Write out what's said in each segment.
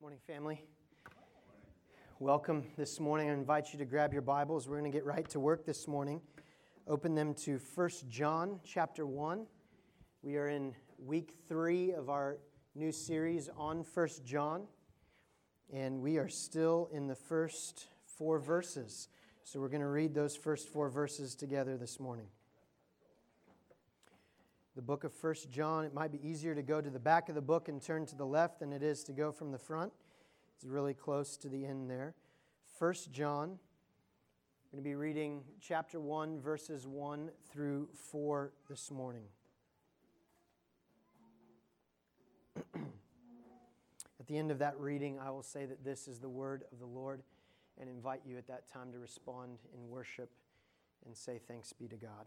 Morning, family. Welcome this morning. I invite you to grab your Bibles. We're going to get right to work this morning. Open them to 1 John chapter 1. We are in week three of our new series on 1 John, and we are still in the first four verses. So we're going to read those first four verses together this morning. The book of 1 John, it might be easier to go to the back of the book and turn to the left than it is to go from the front. It's really close to the end there. 1 John, I'm going to be reading chapter 1, verses 1 through 4 this morning. at the end of that reading, I will say that this is the word of the Lord and invite you at that time to respond in worship and say thanks be to God.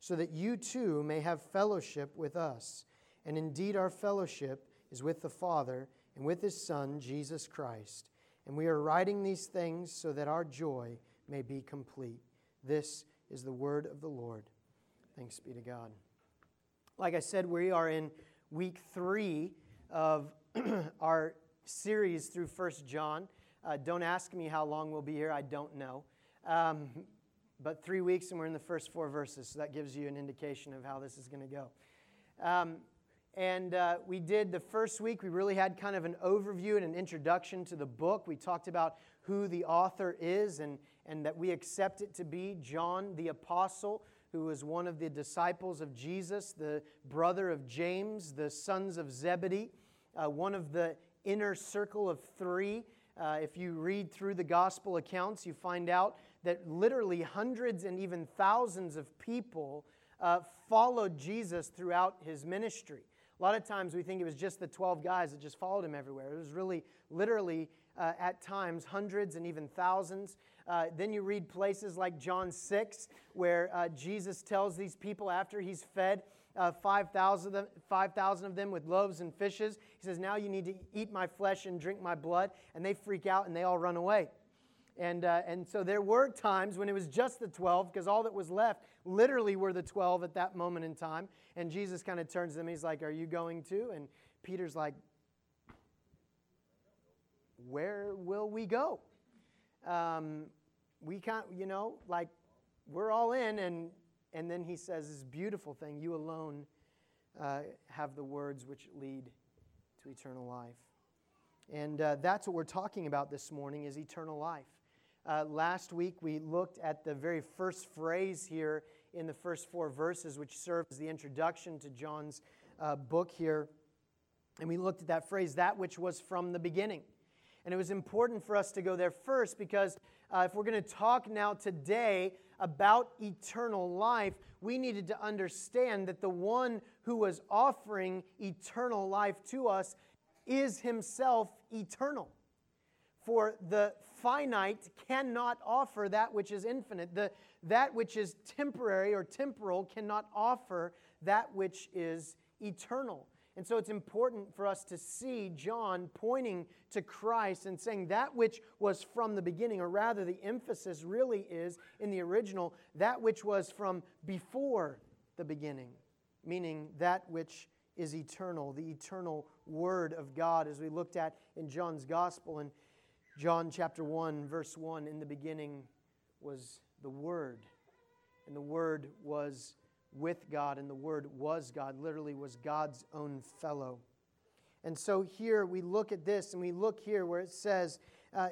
so that you too may have fellowship with us. And indeed, our fellowship is with the Father and with His Son, Jesus Christ. And we are writing these things so that our joy may be complete. This is the word of the Lord. Thanks be to God. Like I said, we are in week three of our series through First John. Uh, don't ask me how long we'll be here, I don't know. Um, but three weeks and we're in the first four verses, so that gives you an indication of how this is going to go. Um, and uh, we did the first week, we really had kind of an overview and an introduction to the book. We talked about who the author is and, and that we accept it to be John the Apostle, who was one of the disciples of Jesus, the brother of James, the sons of Zebedee, uh, one of the inner circle of three. Uh, if you read through the gospel accounts, you find out that literally hundreds and even thousands of people uh, followed Jesus throughout his ministry. A lot of times we think it was just the 12 guys that just followed him everywhere. It was really, literally, uh, at times, hundreds and even thousands. Uh, then you read places like John 6, where uh, Jesus tells these people after he's fed uh, 5,000 of, 5, of them with loaves and fishes, he says, Now you need to eat my flesh and drink my blood. And they freak out and they all run away. And, uh, and so there were times when it was just the 12, because all that was left literally were the 12 at that moment in time. And Jesus kind of turns to them. He's like, Are you going to? And Peter's like, Where will we go? Um, we can't, you know, like, we're all in. And, and then he says this beautiful thing you alone uh, have the words which lead to eternal life. And uh, that's what we're talking about this morning is eternal life. Uh, last week, we looked at the very first phrase here in the first four verses, which serves as the introduction to John's uh, book here. And we looked at that phrase, that which was from the beginning. And it was important for us to go there first because uh, if we're going to talk now today about eternal life, we needed to understand that the one who was offering eternal life to us is himself eternal. For the finite cannot offer that which is infinite. The, that which is temporary or temporal cannot offer that which is eternal. And so it's important for us to see John pointing to Christ and saying that which was from the beginning, or rather, the emphasis really is in the original, that which was from before the beginning, meaning that which is eternal, the eternal Word of God, as we looked at in John's Gospel. And John chapter 1, verse 1 In the beginning was the Word, and the Word was with God, and the Word was God, literally, was God's own fellow. And so here we look at this, and we look here where it says, uh,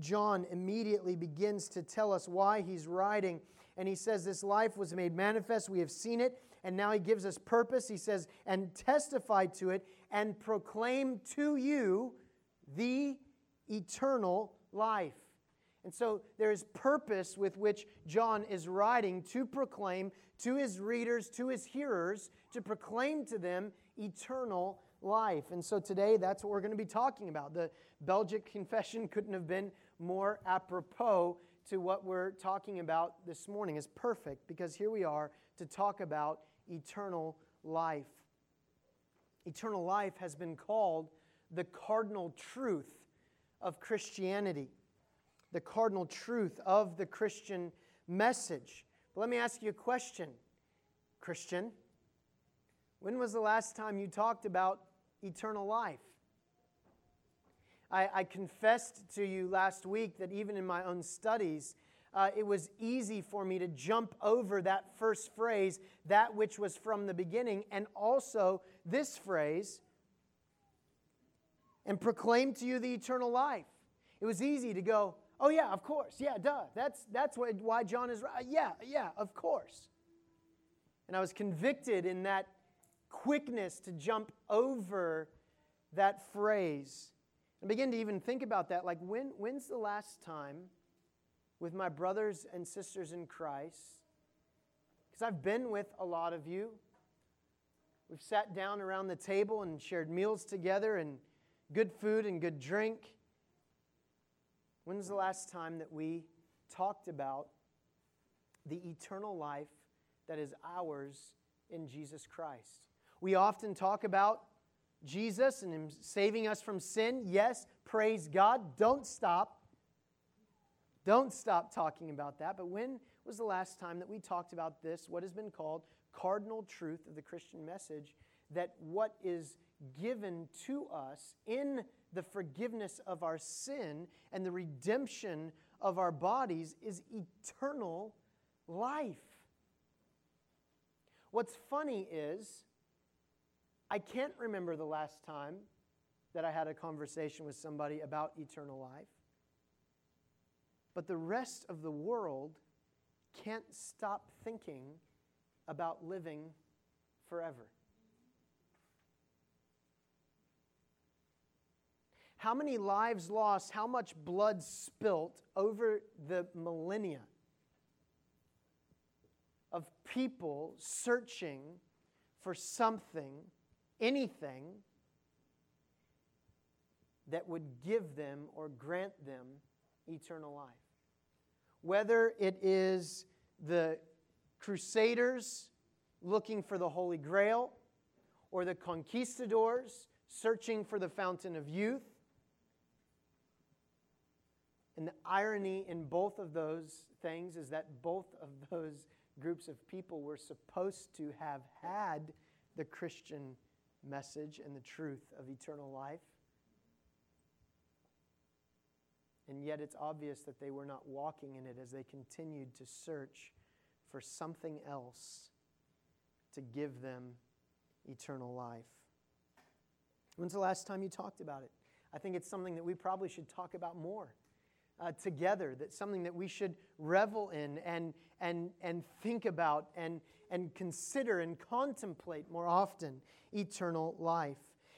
John immediately begins to tell us why he's writing. And he says, This life was made manifest. We have seen it. And now he gives us purpose. He says, And testify to it and proclaim to you the eternal life. And so there is purpose with which John is writing to proclaim to his readers, to his hearers, to proclaim to them eternal life. And so today, that's what we're going to be talking about. The Belgic confession couldn't have been more apropos to what we're talking about this morning. It's perfect because here we are to talk about eternal life. Eternal life has been called the cardinal truth of Christianity, the cardinal truth of the Christian message. But let me ask you a question, Christian. When was the last time you talked about eternal life? I, I confessed to you last week that even in my own studies, uh, it was easy for me to jump over that first phrase, that which was from the beginning, and also this phrase, and proclaim to you the eternal life. It was easy to go, oh, yeah, of course. Yeah, duh. That's, that's what, why John is right. Yeah, yeah, of course. And I was convicted in that quickness to jump over that phrase and begin to even think about that. Like, when, when's the last time with my brothers and sisters in Christ? Because I've been with a lot of you. We've sat down around the table and shared meals together and good food and good drink. When's the last time that we talked about the eternal life that is ours in Jesus Christ? We often talk about Jesus and Him saving us from sin. Yes, praise God. Don't stop. Don't stop talking about that. But when was the last time that we talked about this, what has been called cardinal truth of the Christian message, that what is given to us in the forgiveness of our sin and the redemption of our bodies is eternal life? What's funny is, I can't remember the last time that I had a conversation with somebody about eternal life. But the rest of the world can't stop thinking about living forever. How many lives lost, how much blood spilt over the millennia of people searching for something anything that would give them or grant them eternal life. Whether it is the crusaders looking for the Holy Grail, or the conquistadors searching for the fountain of youth. And the irony in both of those things is that both of those groups of people were supposed to have had the Christian message and the truth of eternal life. And yet it's obvious that they were not walking in it as they continued to search for something else to give them eternal life. When's the last time you talked about it? I think it's something that we probably should talk about more uh, together. That's something that we should revel in and, and, and think about and, and consider and contemplate more often eternal life.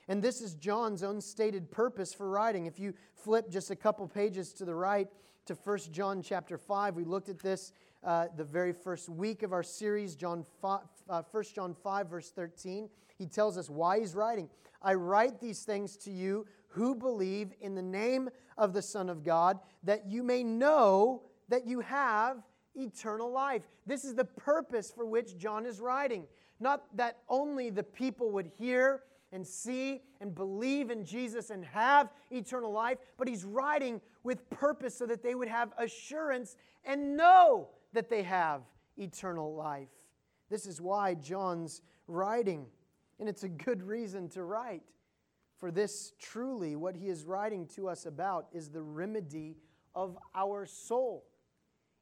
And this is John's own stated purpose for writing. If you flip just a couple pages to the right to 1 John chapter 5, we looked at this uh, the very first week of our series, John 5, uh, 1 John 5, verse 13. He tells us why he's writing. I write these things to you who believe in the name of the Son of God, that you may know that you have eternal life. This is the purpose for which John is writing. Not that only the people would hear and see and believe in Jesus and have eternal life, but he's writing with purpose so that they would have assurance and know that they have eternal life. This is why John's writing, and it's a good reason to write. For this truly, what he is writing to us about is the remedy of our soul.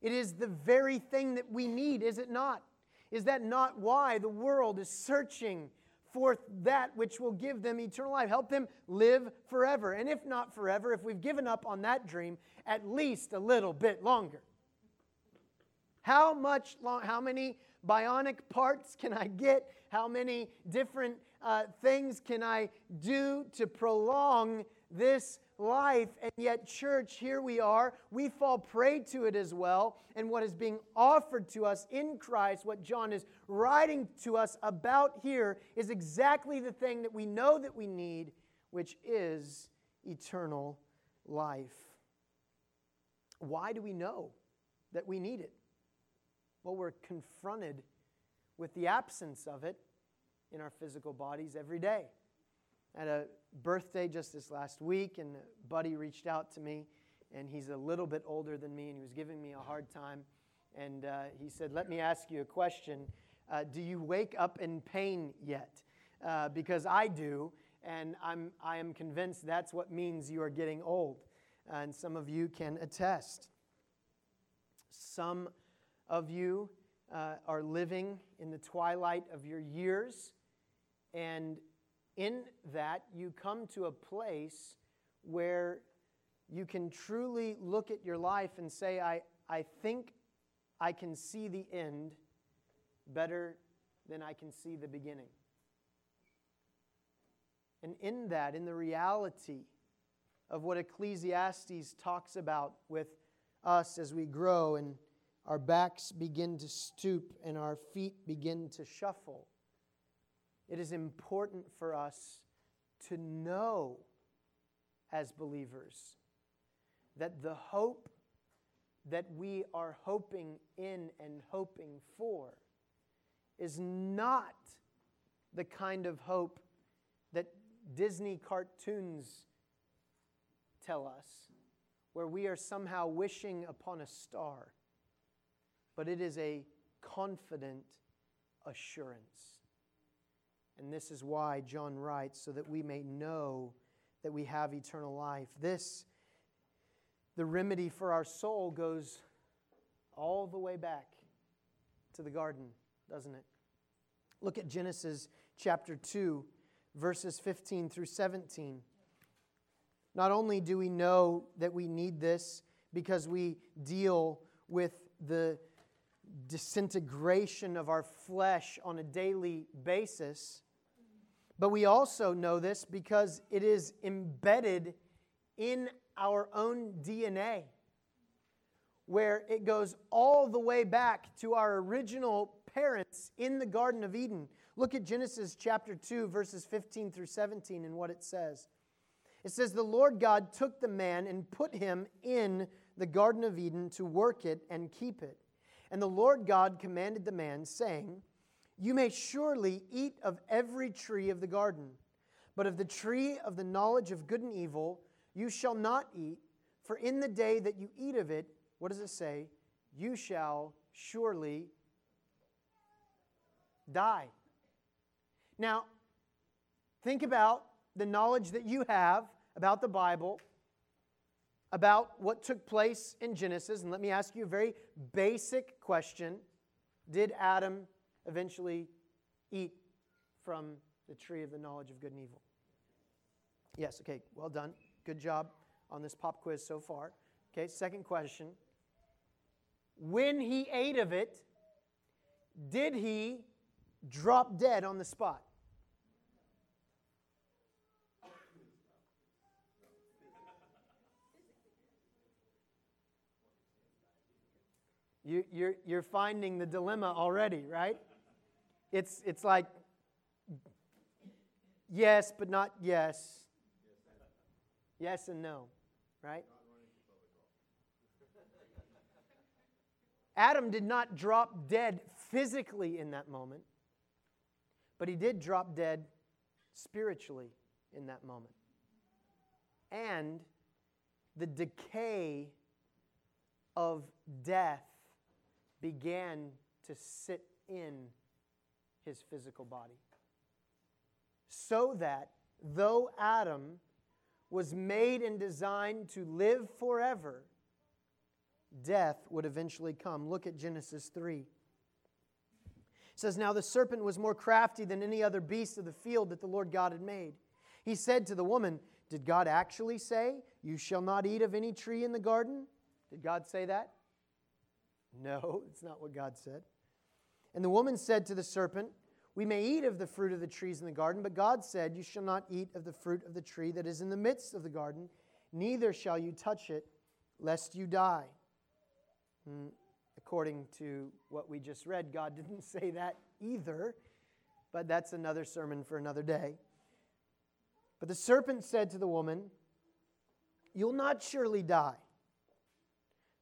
It is the very thing that we need, is it not? Is that not why the world is searching for that which will give them eternal life? Help them live forever. And if not forever, if we've given up on that dream, at least a little bit longer. How much long, how many bionic parts can I get? How many different uh, things can I do to prolong this life. And yet, church, here we are. We fall prey to it as well. And what is being offered to us in Christ, what John is writing to us about here, is exactly the thing that we know that we need, which is eternal life. Why do we know that we need it? Well, we're confronted with the absence of it in our physical bodies every day. At a birthday just this last week, and a buddy reached out to me, and he's a little bit older than me, and he was giving me a hard time. And uh, he said, Let me ask you a question. Uh, do you wake up in pain yet? Uh, because I do, and I'm, I am convinced that's what means you are getting old. And some of you can attest. Some of you uh, are living in the twilight of your years, and in that, you come to a place where you can truly look at your life and say, I, I think I can see the end better than I can see the beginning. And in that, in the reality of what Ecclesiastes talks about with us as we grow and our backs begin to stoop and our feet begin to shuffle, it is important for us to know as believers that the hope that we are hoping in and hoping for is not the kind of hope that Disney cartoons tell us, where we are somehow wishing upon a star, but it is a confident assurance. And this is why John writes, so that we may know that we have eternal life. This, the remedy for our soul, goes all the way back to the garden, doesn't it? Look at Genesis chapter 2, verses 15 through 17. Not only do we know that we need this because we deal with the disintegration of our flesh on a daily basis, but we also know this because it is embedded in our own DNA, where it goes all the way back to our original parents in the Garden of Eden. Look at Genesis chapter 2, verses 15 through 17, and what it says. It says, The Lord God took the man and put him in the Garden of Eden to work it and keep it. And the Lord God commanded the man, saying, you may surely eat of every tree of the garden, but of the tree of the knowledge of good and evil you shall not eat, for in the day that you eat of it, what does it say? You shall surely die. Now, think about the knowledge that you have about the Bible, about what took place in Genesis, and let me ask you a very basic question Did Adam eventually eat from the tree of the knowledge of good and evil? Yes, okay, well done. Good job on this pop quiz so far. Okay, second question. When he ate of it, did he drop dead on the spot? You, you're, you're finding the dilemma already, right? It's, it's like yes, but not yes. Yes and no, right? Adam did not drop dead physically in that moment, but he did drop dead spiritually in that moment. And the decay of death began to sit in his physical body. So that though Adam was made and designed to live forever, death would eventually come. Look at Genesis 3. It says, Now the serpent was more crafty than any other beast of the field that the Lord God had made. He said to the woman, Did God actually say, You shall not eat of any tree in the garden? Did God say that? No, it's not what God said. And the woman said to the serpent, We may eat of the fruit of the trees in the garden, but God said, You shall not eat of the fruit of the tree that is in the midst of the garden, neither shall you touch it, lest you die. Mm, according to what we just read, God didn't say that either, but that's another sermon for another day. But the serpent said to the woman, You'll not surely die.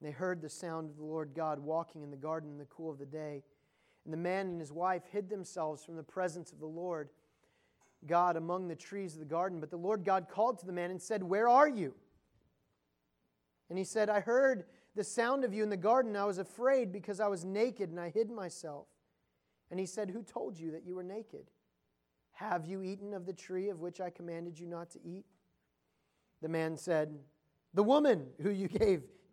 They heard the sound of the Lord God walking in the garden in the cool of the day. And the man and his wife hid themselves from the presence of the Lord God among the trees of the garden. But the Lord God called to the man and said, Where are you? And he said, I heard the sound of you in the garden. I was afraid because I was naked and I hid myself. And he said, Who told you that you were naked? Have you eaten of the tree of which I commanded you not to eat? The man said, The woman who you gave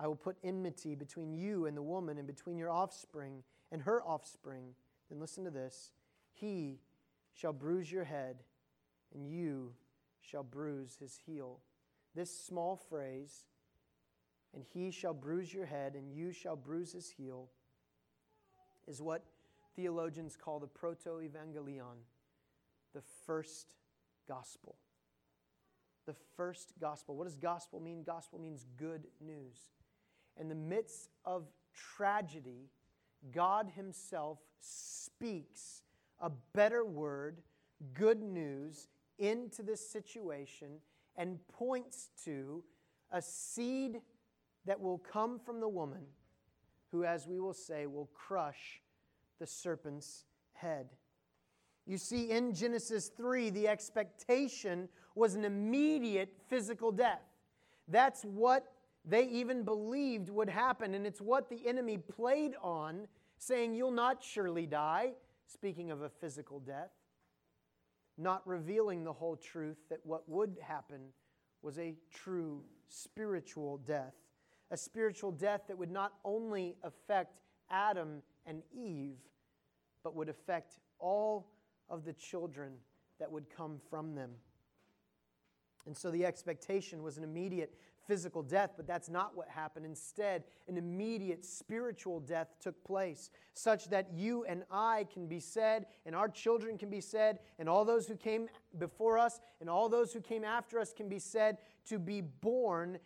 I will put enmity between you and the woman, and between your offspring and her offspring. Then listen to this He shall bruise your head, and you shall bruise his heel. This small phrase, and he shall bruise your head, and you shall bruise his heel, is what theologians call the proto evangelion the first gospel. The first gospel. What does gospel mean? Gospel means good news. In the midst of tragedy, God Himself speaks a better word, good news, into this situation and points to a seed that will come from the woman who, as we will say, will crush the serpent's head. You see, in Genesis 3, the expectation was an immediate physical death. That's what they even believed would happen, and it's what the enemy played on, saying, You'll not surely die, speaking of a physical death, not revealing the whole truth that what would happen was a true spiritual death. A spiritual death that would not only affect Adam and Eve, but would affect all of the children that would come from them. And so the expectation was an immediate physical death, but that's not what happened. Instead, an immediate spiritual death took place, such that you and I can be said, and our children can be said, and all those who came before us, and all those who came after us can be said to be born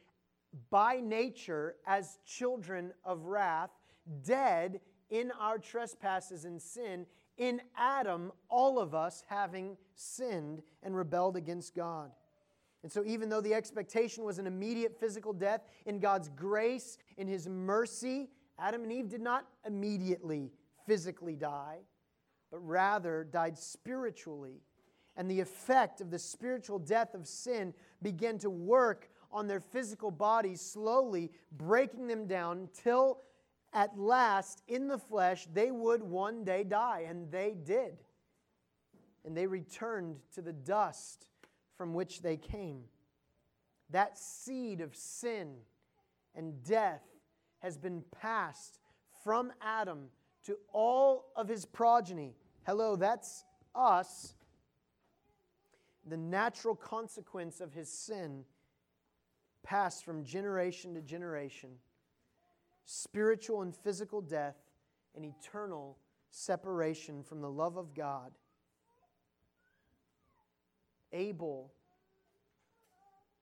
by nature as children of wrath, dead in our trespasses and sin, in Adam, all of us having sinned and rebelled against God. And so, even though the expectation was an immediate physical death, in God's grace, in His mercy, Adam and Eve did not immediately physically die, but rather died spiritually. And the effect of the spiritual death of sin began to work on their physical bodies, slowly breaking them down till at last, in the flesh, they would one day die, and they did. And they returned to the dust from which they came. That seed of sin and death has been passed from Adam to all of his progeny. Hello, that's us. The natural consequence of his sin passed from generation to generation spiritual and physical death, and eternal separation from the love of God. Able,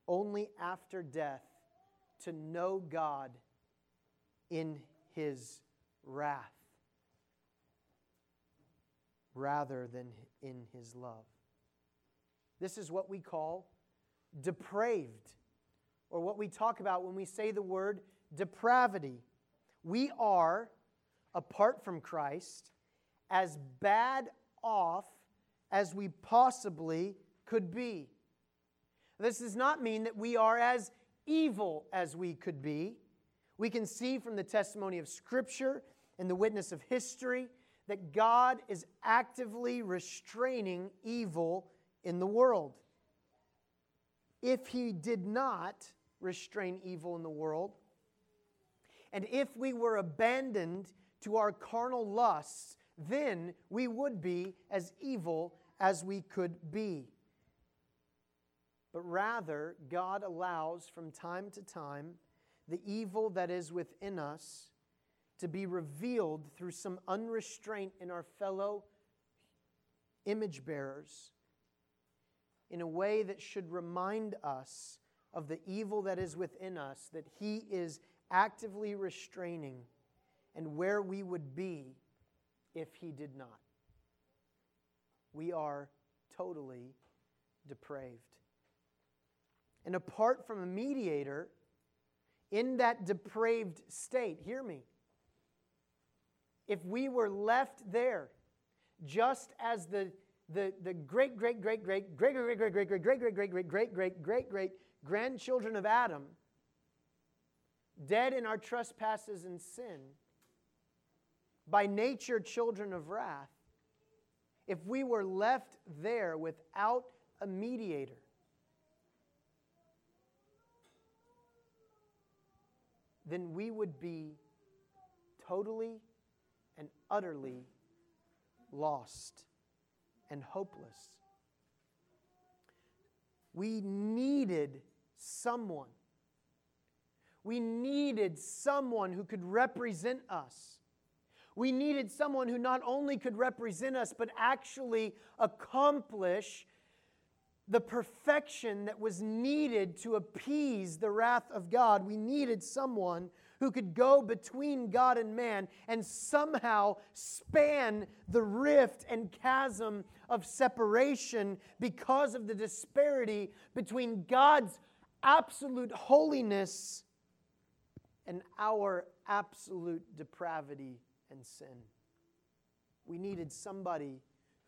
only after death, to know God in his wrath rather than in his love. This is what we call depraved, or what we talk about when we say the word depravity. We are, apart from Christ, as bad off as we possibly could be. This does not mean that we are as evil as we could be. We can see from the testimony of Scripture and the witness of history that God is actively restraining evil in the world. If He did not restrain evil in the world, and if we were abandoned to our carnal lusts, then we would be as evil as we could be. But rather, God allows from time to time the evil that is within us to be revealed through some unrestraint in our fellow image bearers in a way that should remind us of the evil that is within us, that He is actively restraining, and where we would be if He did not. We are totally depraved. And apart from a mediator, in that depraved state, hear me, if we were left there, just as the, the, the great, great, great, great, great, great, great, great, great, great, great, great, great, great, great, great, great grandchildren of Adam, dead in our trespasses and sin, by nature children of wrath, if we were left there without a mediator, then we would be totally and utterly lost and hopeless. We needed someone. We needed someone who could represent us. We needed someone who not only could represent us, but actually accomplish the perfection that was needed to appease the wrath of God. We needed someone who could go between God and man and somehow span the rift and chasm of separation because of the disparity between God's absolute holiness and our absolute depravity and sin. We needed somebody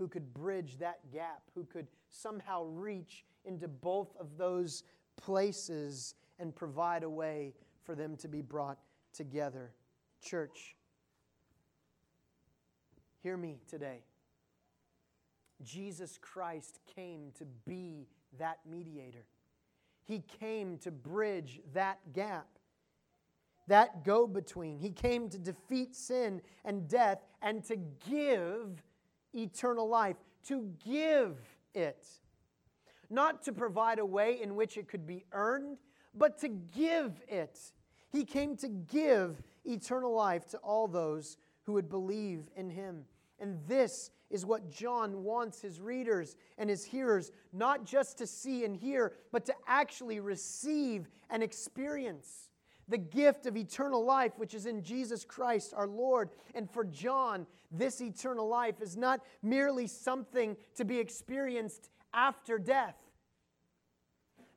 who could bridge that gap, who could somehow reach into both of those places and provide a way for them to be brought together. Church, hear me today. Jesus Christ came to be that mediator. He came to bridge that gap, that go between. He came to defeat sin and death and to give eternal life, to give it. Not to provide a way in which it could be earned, but to give it. He came to give eternal life to all those who would believe in him. And this is what John wants his readers and his hearers not just to see and hear, but to actually receive and experience the gift of eternal life, which is in Jesus Christ our Lord. And for John, this eternal life is not merely something to be experienced after death.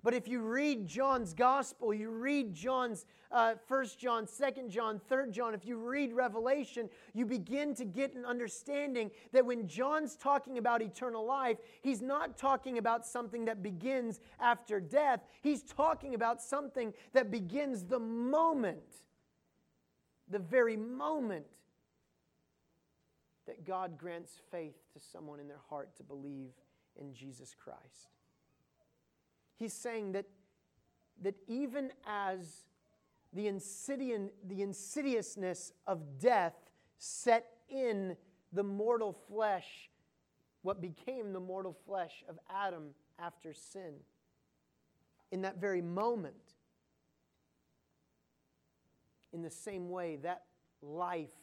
But if you read John's gospel, you read John's uh, 1 John, 2 John, 3 John, if you read Revelation, you begin to get an understanding that when John's talking about eternal life, he's not talking about something that begins after death. He's talking about something that begins the moment, the very moment that God grants faith to someone in their heart to believe in Jesus Christ. He's saying that, that even as the, insidious, the insidiousness of death set in the mortal flesh, what became the mortal flesh of Adam after sin, in that very moment, in the same way, that life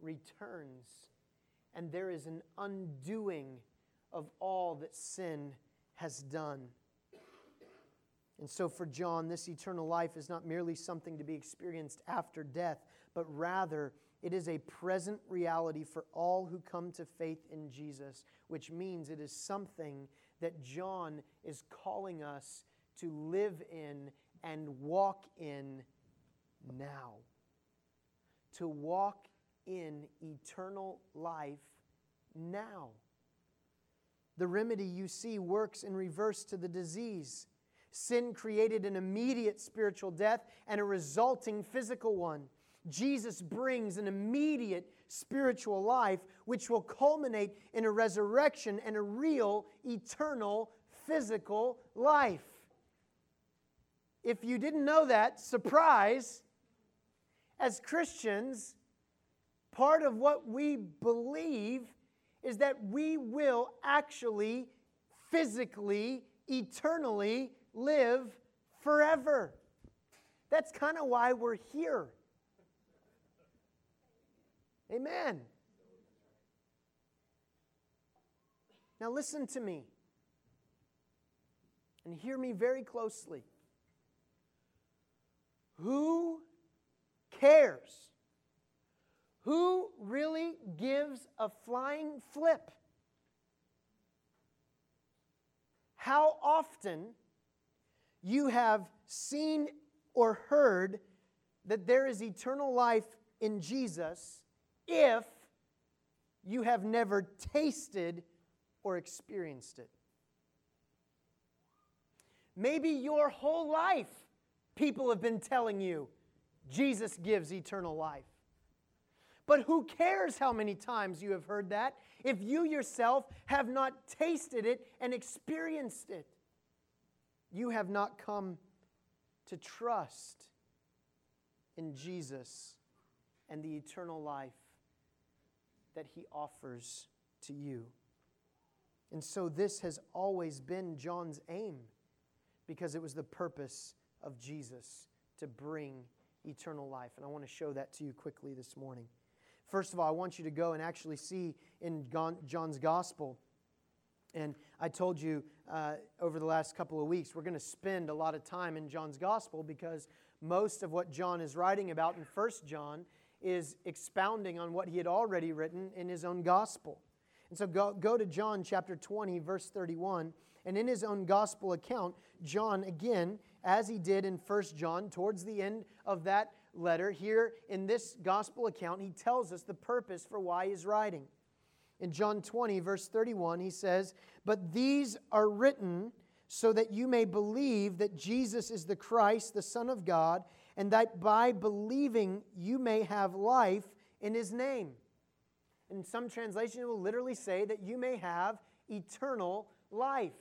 returns and there is an undoing of all that sin has done. And so, for John, this eternal life is not merely something to be experienced after death, but rather it is a present reality for all who come to faith in Jesus, which means it is something that John is calling us to live in and walk in now. to walk in eternal life now. The remedy you see works in reverse to the disease. Sin created an immediate spiritual death and a resulting physical one. Jesus brings an immediate spiritual life, which will culminate in a resurrection and a real, eternal, physical life. If you didn't know that, surprise, as Christians, part of what we believe is that we will actually, physically, eternally live forever. That's kind of why we're here. Amen. Now, listen to me and hear me very closely. Who cares? Who really gives a flying flip? How often you have seen or heard that there is eternal life in Jesus if you have never tasted or experienced it. Maybe your whole life people have been telling you Jesus gives eternal life. But who cares how many times you have heard that if you yourself have not tasted it and experienced it? You have not come to trust in Jesus and the eternal life that he offers to you. And so, this has always been John's aim because it was the purpose of Jesus to bring eternal life. And I want to show that to you quickly this morning. First of all, I want you to go and actually see in John's gospel. And I told you uh, over the last couple of weeks, we're going to spend a lot of time in John's gospel because most of what John is writing about in First John is expounding on what he had already written in his own gospel. And so go, go to John chapter 20, verse 31. And in his own gospel account, John, again, as he did in First John, towards the end of that letter, here in this gospel account, he tells us the purpose for why he's writing. In John 20, verse 31, he says, But these are written so that you may believe that Jesus is the Christ, the Son of God, and that by believing you may have life in his name. In some translation, it will literally say that you may have eternal life.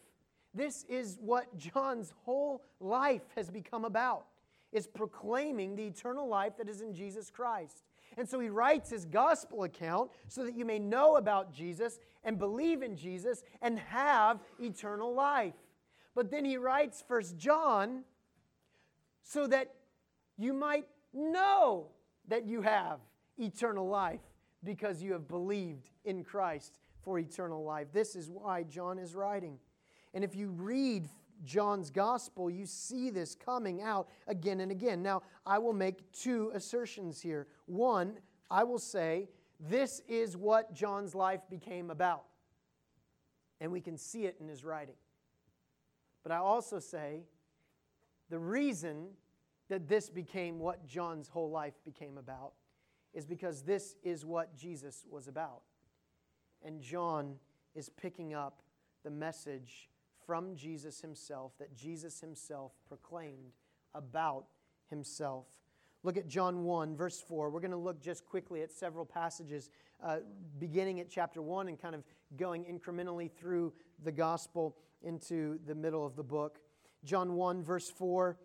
This is what John's whole life has become about, is proclaiming the eternal life that is in Jesus Christ. And so he writes his gospel account so that you may know about Jesus and believe in Jesus and have eternal life. But then he writes First John so that you might know that you have eternal life because you have believed in Christ for eternal life. This is why John is writing. And if you read John's gospel, you see this coming out again and again. Now, I will make two assertions here. One, I will say, this is what John's life became about. And we can see it in his writing. But I also say, the reason that this became what John's whole life became about is because this is what Jesus was about. And John is picking up the message from Jesus himself that Jesus himself proclaimed about himself. Look at John 1, verse 4. We're going to look just quickly at several passages, uh, beginning at chapter 1 and kind of going incrementally through the gospel into the middle of the book. John 1, verse 4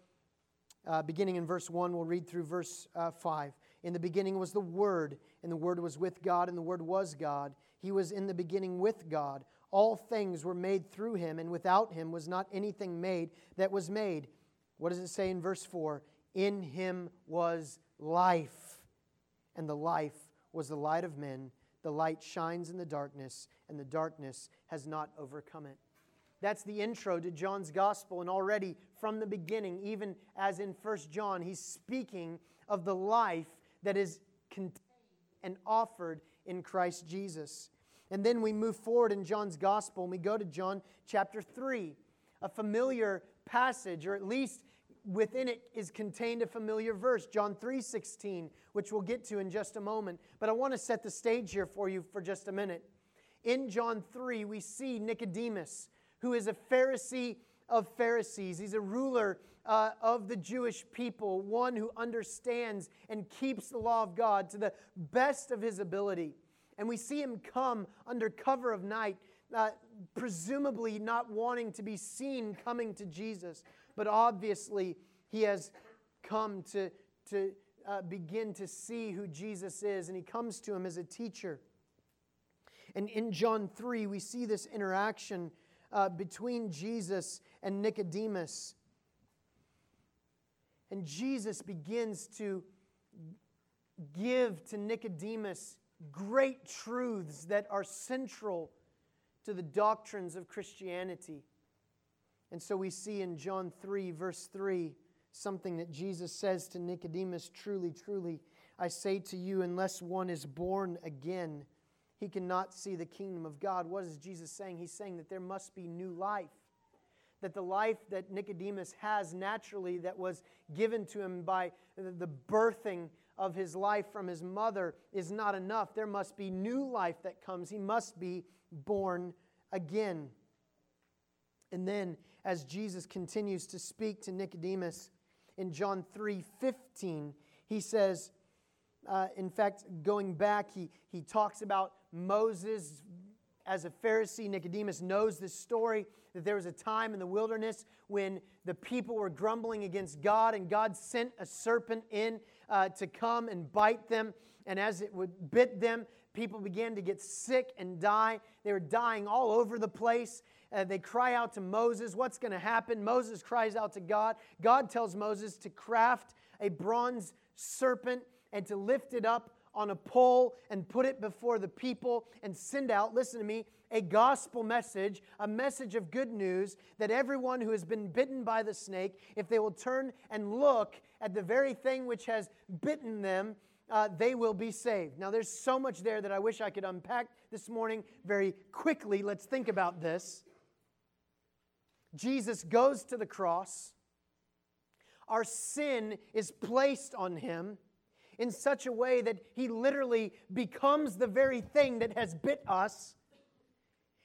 uh, beginning in verse 1, we'll read through verse uh, 5. In the beginning was the Word, and the Word was with God, and the Word was God. He was in the beginning with God. All things were made through him, and without him was not anything made that was made. What does it say in verse 4? In him was life, and the life was the light of men. The light shines in the darkness, and the darkness has not overcome it. That's the intro to John's gospel. And already from the beginning, even as in First John, he's speaking of the life that is contained and offered in Christ Jesus. And then we move forward in John's gospel and we go to John chapter 3, a familiar passage, or at least within it is contained a familiar verse, John 3:16, which we'll get to in just a moment. But I want to set the stage here for you for just a minute. In John 3, we see Nicodemus, who is a Pharisee of Pharisees. He's a ruler uh, of the Jewish people, one who understands and keeps the law of God to the best of his ability. And we see him come under cover of night, uh, presumably not wanting to be seen coming to Jesus, but obviously he has come to, to uh, begin to see who Jesus is, and he comes to him as a teacher. And in John 3, we see this interaction uh, between Jesus and Nicodemus. And Jesus begins to give to Nicodemus great truths that are central to the doctrines of Christianity. And so we see in John 3, verse 3, something that Jesus says to Nicodemus Truly, truly, I say to you, unless one is born again, he cannot see the kingdom of God. What is Jesus saying? He's saying that there must be new life. That the life that Nicodemus has naturally, that was given to him by the birthing of his life from his mother, is not enough. There must be new life that comes. He must be born again. And then, as Jesus continues to speak to Nicodemus in John 3 15, he says, uh, in fact, going back, he, he talks about Moses as a Pharisee. Nicodemus knows this story that there was a time in the wilderness when the people were grumbling against God, and God sent a serpent in uh, to come and bite them. And as it would bit them, people began to get sick and die. They were dying all over the place. Uh, they cry out to Moses, What's going to happen? Moses cries out to God. God tells Moses to craft a bronze serpent and to lift it up on a pole and put it before the people and send out, listen to me, a gospel message, a message of good news that everyone who has been bitten by the snake, if they will turn and look at the very thing which has bitten them, uh, they will be saved. Now, there's so much there that I wish I could unpack this morning very quickly. Let's think about this. Jesus goes to the cross. Our sin is placed on him in such a way that he literally becomes the very thing that has bit us.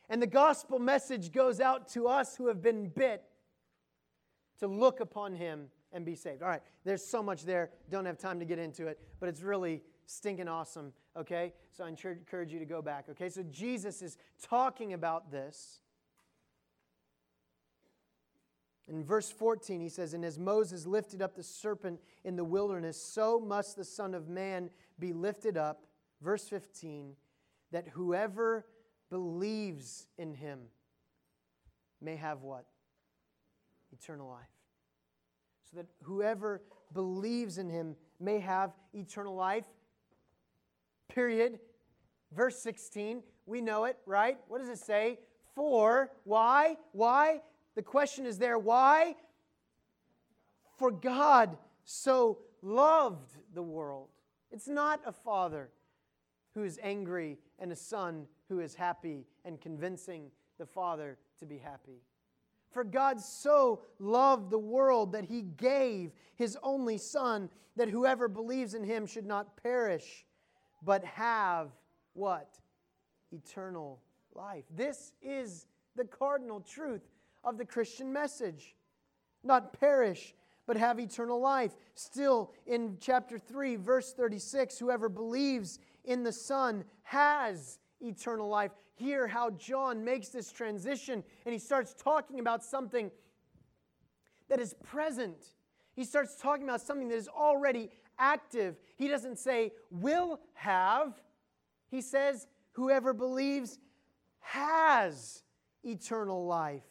And the gospel message goes out to us who have been bit to look upon him and be saved. All right, there's so much there. Don't have time to get into it, but it's really stinking awesome, okay? So I encourage you to go back, okay? So Jesus is talking about this. In verse 14, he says, And as Moses lifted up the serpent in the wilderness, so must the Son of Man be lifted up. Verse 15, that whoever believes in him may have what? Eternal life. So that whoever believes in him may have eternal life. Period. Verse 16, we know it, right? What does it say? For, why? Why? The question is there why? For God so loved the world. It's not a father who is angry and a son who is happy and convincing the father to be happy. For God so loved the world that he gave his only Son, that whoever believes in him should not perish, but have what? Eternal life. This is the cardinal truth of the Christian message. Not perish, but have eternal life. Still in chapter 3, verse 36, whoever believes in the Son has eternal life. Hear how John makes this transition and he starts talking about something that is present. He starts talking about something that is already active. He doesn't say, will have. He says, whoever believes has eternal life.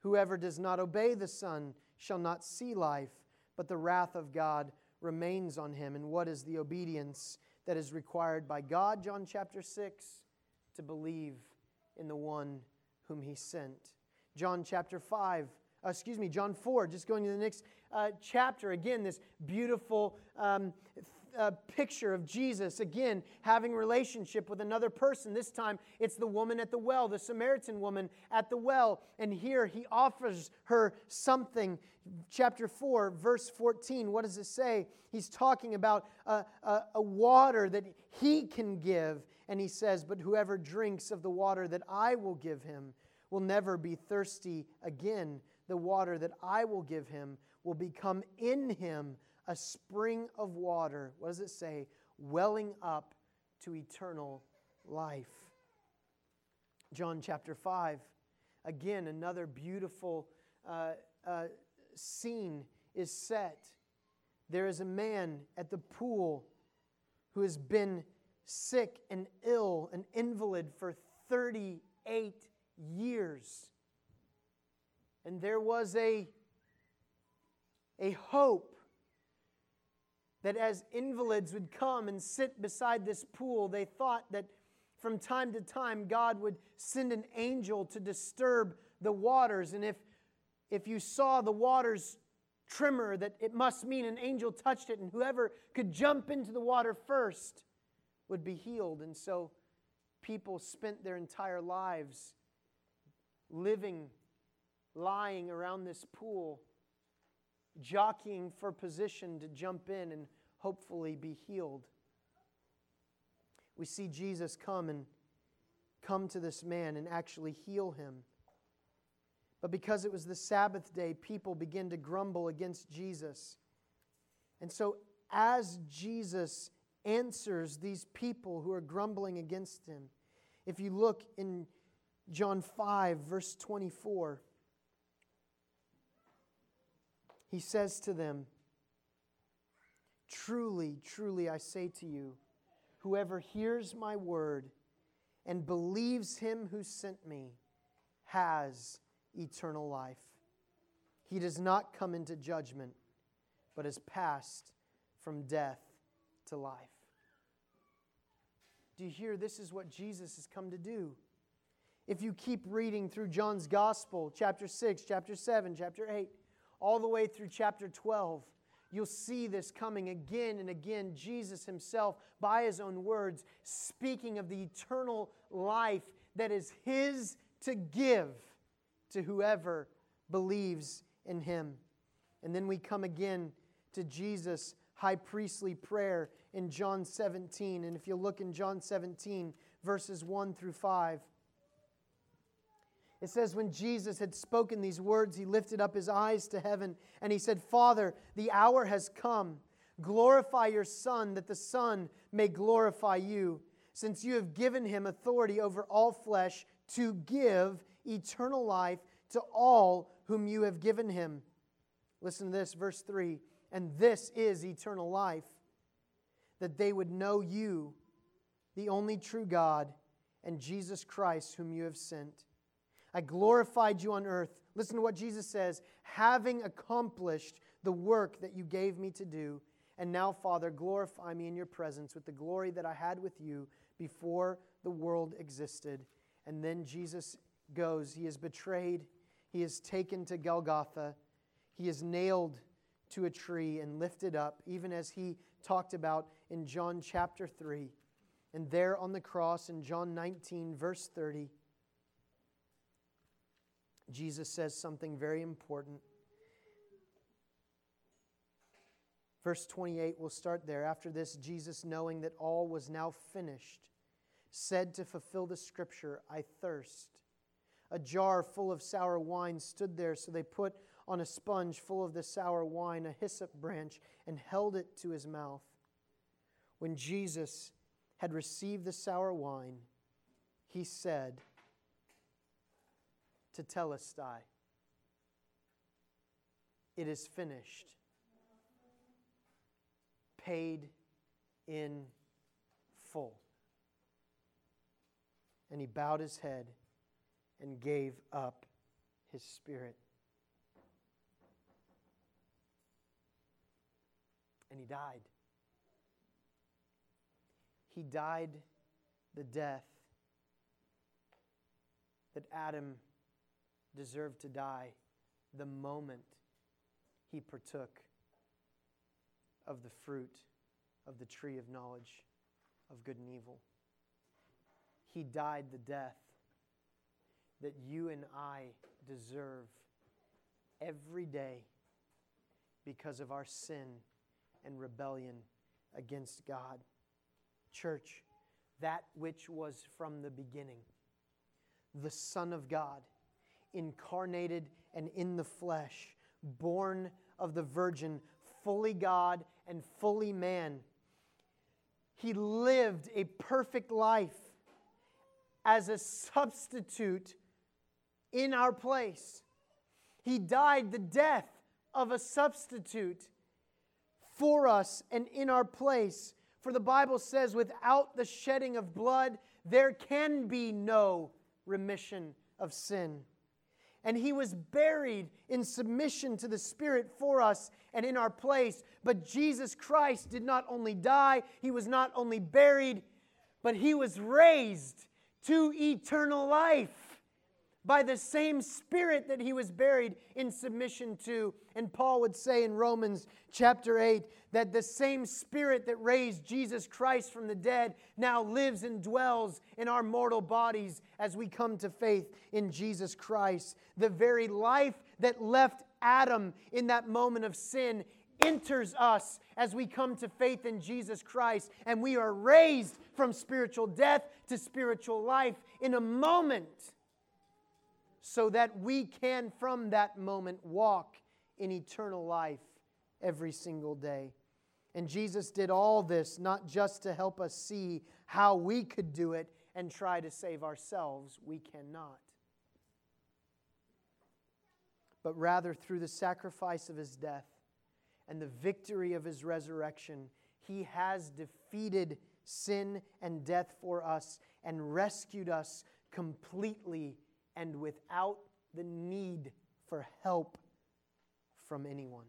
Whoever does not obey the Son shall not see life, but the wrath of God remains on him. And what is the obedience that is required by God? John chapter 6 to believe in the one whom he sent. John chapter 5, uh, excuse me, John 4, just going to the next uh, chapter. Again, this beautiful um, picture of Jesus again having relationship with another person. This time it's the woman at the well, the Samaritan woman at the well. And here he offers her something. Chapter 4, verse 14, what does it say? He's talking about a, a, a water that he can give. And he says, But whoever drinks of the water that I will give him will never be thirsty again. The water that I will give him will become in him a spring of water. What does it say? Welling up to eternal life. John chapter 5. Again, another beautiful uh, uh, scene is set. There is a man at the pool who has been sick and ill, an invalid for 38 years. And there was a, a hope that as invalids would come and sit beside this pool, they thought that from time to time God would send an angel to disturb the waters. And if, if you saw the waters tremor, that it must mean an angel touched it, and whoever could jump into the water first would be healed. And so people spent their entire lives living, lying around this pool jockeying for position to jump in and hopefully be healed. We see Jesus come and come to this man and actually heal him. But because it was the Sabbath day, people begin to grumble against Jesus. And so, as Jesus answers these people who are grumbling against him, if you look in John 5, verse 24, he says to them, Truly, truly, I say to you, whoever hears my word and believes him who sent me has eternal life. He does not come into judgment, but is passed from death to life. Do you hear? This is what Jesus has come to do. If you keep reading through John's Gospel, chapter 6, chapter 7, chapter 8, all the way through chapter 12, you'll see this coming again and again. Jesus himself, by his own words, speaking of the eternal life that is his to give to whoever believes in him. And then we come again to Jesus' high priestly prayer in John 17. And if you look in John 17, verses 1 through 5, it says, When Jesus had spoken these words, he lifted up his eyes to heaven and he said, Father, the hour has come. Glorify your Son, that the Son may glorify you, since you have given him authority over all flesh to give eternal life to all whom you have given him. Listen to this, verse 3 And this is eternal life, that they would know you, the only true God, and Jesus Christ, whom you have sent. I glorified you on earth. Listen to what Jesus says having accomplished the work that you gave me to do. And now, Father, glorify me in your presence with the glory that I had with you before the world existed. And then Jesus goes. He is betrayed. He is taken to Golgotha. He is nailed to a tree and lifted up, even as he talked about in John chapter 3. And there on the cross in John 19, verse 30, Jesus says something very important. Verse 28, we'll start there. After this, Jesus, knowing that all was now finished, said to fulfill the scripture, I thirst. A jar full of sour wine stood there, so they put on a sponge full of the sour wine a hyssop branch and held it to his mouth. When Jesus had received the sour wine, he said, tetelestai. It is finished. Paid in full. And he bowed his head and gave up his spirit. And he died. He died the death that Adam deserved to die the moment he partook of the fruit of the tree of knowledge of good and evil. He died the death that you and I deserve every day because of our sin and rebellion against God. Church, that which was from the beginning, the Son of God, incarnated and in the flesh, born of the Virgin, fully God and fully man. He lived a perfect life as a substitute in our place. He died the death of a substitute for us and in our place. For the Bible says, without the shedding of blood, there can be no remission of sin. And he was buried in submission to the Spirit for us and in our place. But Jesus Christ did not only die, he was not only buried, but he was raised to eternal life by the same Spirit that he was buried in submission to. And Paul would say in Romans chapter 8 that the same Spirit that raised Jesus Christ from the dead now lives and dwells in our mortal bodies as we come to faith in Jesus Christ. The very life that left Adam in that moment of sin enters us as we come to faith in Jesus Christ, and we are raised from spiritual death to spiritual life in a moment so that we can, from that moment, walk in eternal life every single day. And Jesus did all this not just to help us see how we could do it and try to save ourselves, we cannot. But rather, through the sacrifice of his death and the victory of his resurrection, he has defeated sin and death for us and rescued us completely and without the need for help from anyone.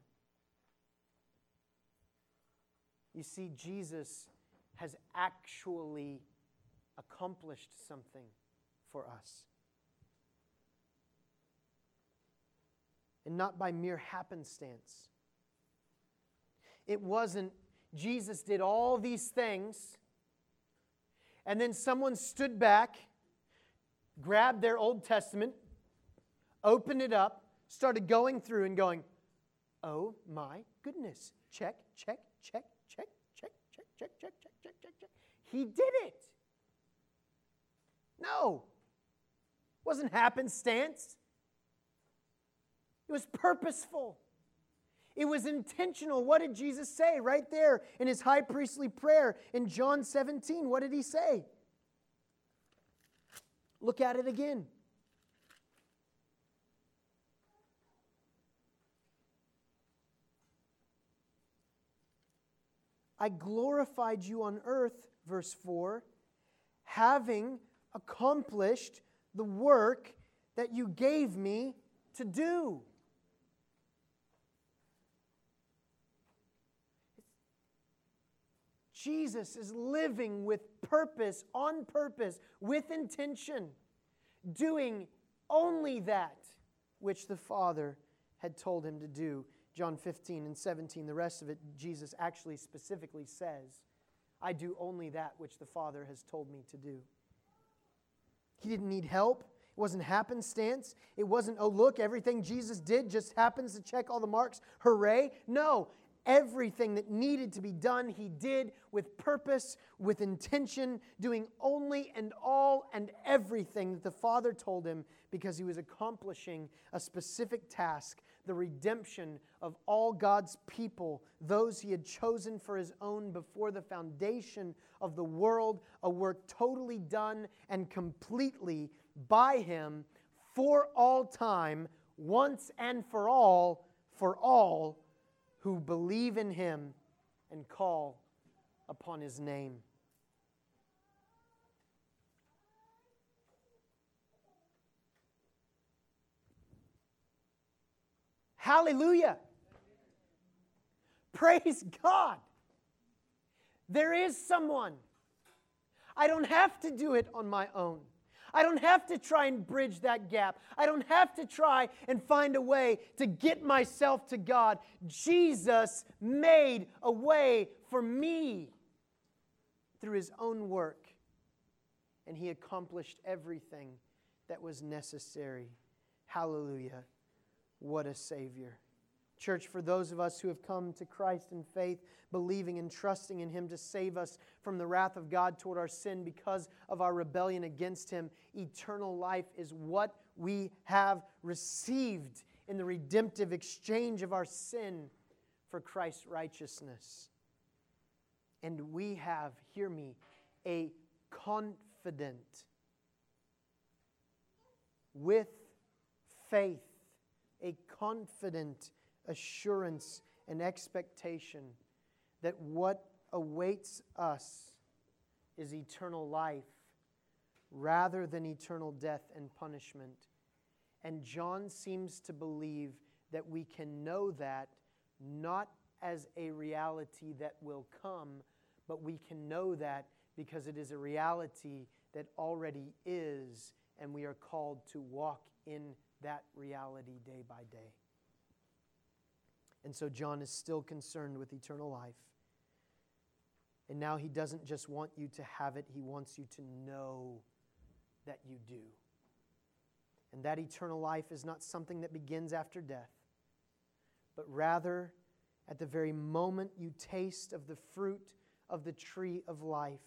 You see, Jesus has actually accomplished something for us. And not by mere happenstance. It wasn't Jesus did all these things, and then someone stood back grabbed their Old Testament, opened it up, started going through and going, oh my goodness, check, check, check, check, check, check, check, check, check, check, check, check. He did it. No, it wasn't happenstance. It was purposeful. It was intentional. What did Jesus say right there in his high priestly prayer in John 17? What did he say? Look at it again. I glorified you on earth, verse 4, having accomplished the work that you gave me to do. Jesus is living with purpose, on purpose, with intention, doing only that which the Father had told him to do. John 15 and 17, the rest of it, Jesus actually specifically says, I do only that which the Father has told me to do. He didn't need help. It wasn't happenstance. It wasn't, oh, look, everything Jesus did just happens to check all the marks. Hooray. No, Everything that needed to be done, he did with purpose, with intention, doing only and all and everything that the Father told him because he was accomplishing a specific task the redemption of all God's people, those he had chosen for his own before the foundation of the world, a work totally done and completely by him for all time, once and for all, for all who believe in him and call upon his name. Hallelujah. Praise God. There is someone. I don't have to do it on my own. I don't have to try and bridge that gap. I don't have to try and find a way to get myself to God. Jesus made a way for me through his own work, and he accomplished everything that was necessary. Hallelujah. What a Savior. Church, for those of us who have come to Christ in faith, believing and trusting in Him to save us from the wrath of God toward our sin because of our rebellion against Him, eternal life is what we have received in the redemptive exchange of our sin for Christ's righteousness. And we have, hear me, a confident, with faith, a confident assurance and expectation that what awaits us is eternal life rather than eternal death and punishment. And John seems to believe that we can know that not as a reality that will come, but we can know that because it is a reality that already is, and we are called to walk in that reality day by day. And so John is still concerned with eternal life. And now he doesn't just want you to have it, he wants you to know that you do. And that eternal life is not something that begins after death, but rather at the very moment you taste of the fruit of the tree of life.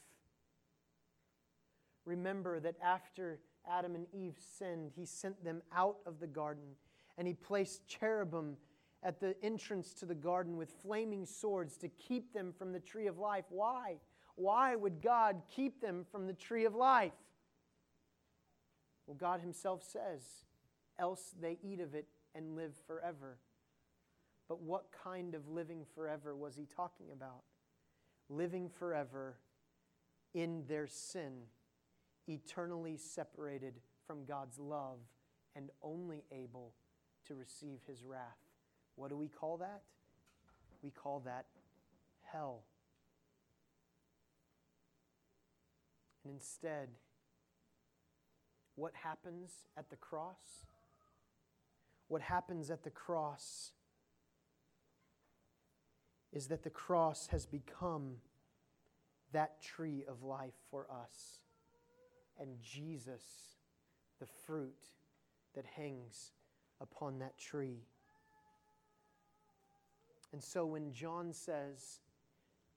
Remember that after Adam and Eve sinned, he sent them out of the garden and he placed cherubim at the entrance to the garden with flaming swords to keep them from the tree of life. Why? Why would God keep them from the tree of life? Well, God Himself says, else they eat of it and live forever. But what kind of living forever was He talking about? Living forever in their sin, eternally separated from God's love and only able to receive His wrath. What do we call that? We call that hell. And instead, what happens at the cross? What happens at the cross is that the cross has become that tree of life for us. And Jesus, the fruit that hangs upon that tree. And so when John says,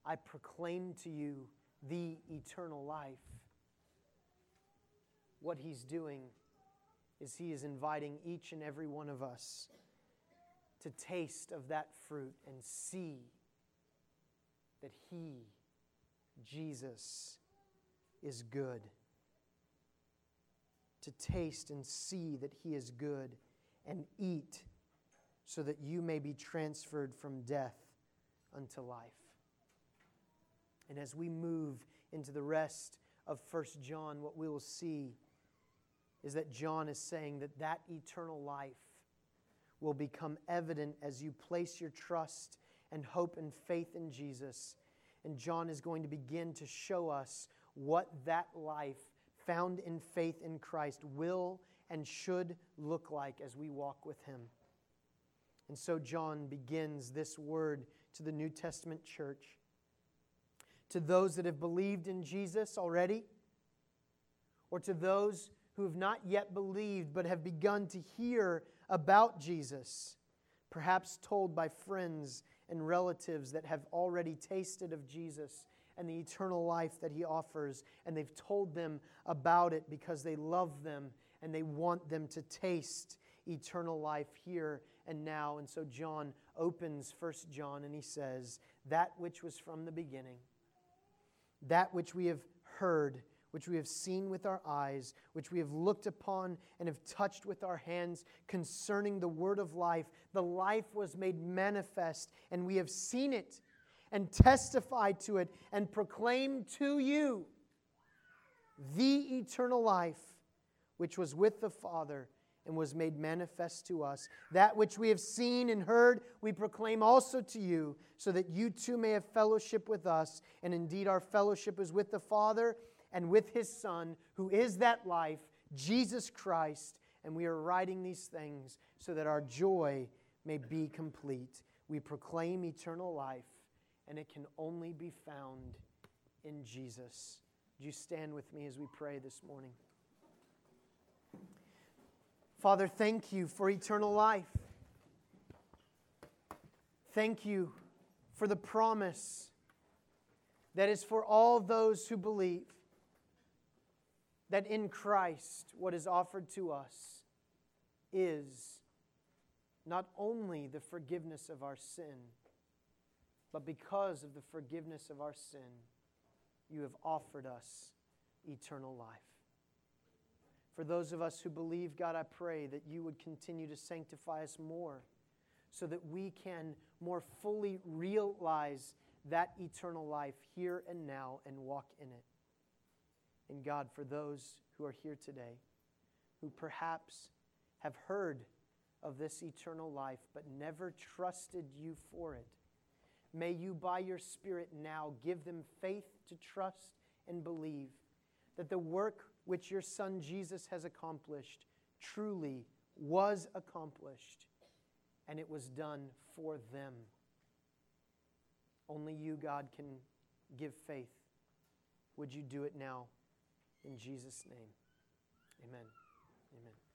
I proclaim to you the eternal life, what he's doing is he is inviting each and every one of us to taste of that fruit and see that he, Jesus, is good. To taste and see that he is good and eat so that you may be transferred from death unto life. And as we move into the rest of First John, what we will see is that John is saying that that eternal life will become evident as you place your trust and hope and faith in Jesus. And John is going to begin to show us what that life found in faith in Christ will and should look like as we walk with him. And so John begins this word to the New Testament church. To those that have believed in Jesus already, or to those who have not yet believed but have begun to hear about Jesus, perhaps told by friends and relatives that have already tasted of Jesus and the eternal life that he offers, and they've told them about it because they love them and they want them to taste eternal life here and now. And so John opens First John and he says, That which was from the beginning, that which we have heard, which we have seen with our eyes, which we have looked upon and have touched with our hands concerning the word of life. The life was made manifest, and we have seen it and testified to it and proclaimed to you the eternal life which was with the Father and was made manifest to us. That which we have seen and heard, we proclaim also to you, so that you too may have fellowship with us. And indeed, our fellowship is with the Father and with his Son, who is that life, Jesus Christ, and we are writing these things so that our joy may be complete. We proclaim eternal life, and it can only be found in Jesus. Would you stand with me as we pray this morning? Father, thank you for eternal life. Thank you for the promise that is for all those who believe that in Christ what is offered to us is not only the forgiveness of our sin, but because of the forgiveness of our sin, you have offered us eternal life. For those of us who believe, God, I pray that you would continue to sanctify us more so that we can more fully realize that eternal life here and now and walk in it. And God, for those who are here today, who perhaps have heard of this eternal life but never trusted you for it, may you, by your Spirit, now give them faith to trust and believe that the work which your Son Jesus has accomplished truly was accomplished and it was done for them. Only you, God, can give faith. Would you do it now? In Jesus' name, amen. Amen.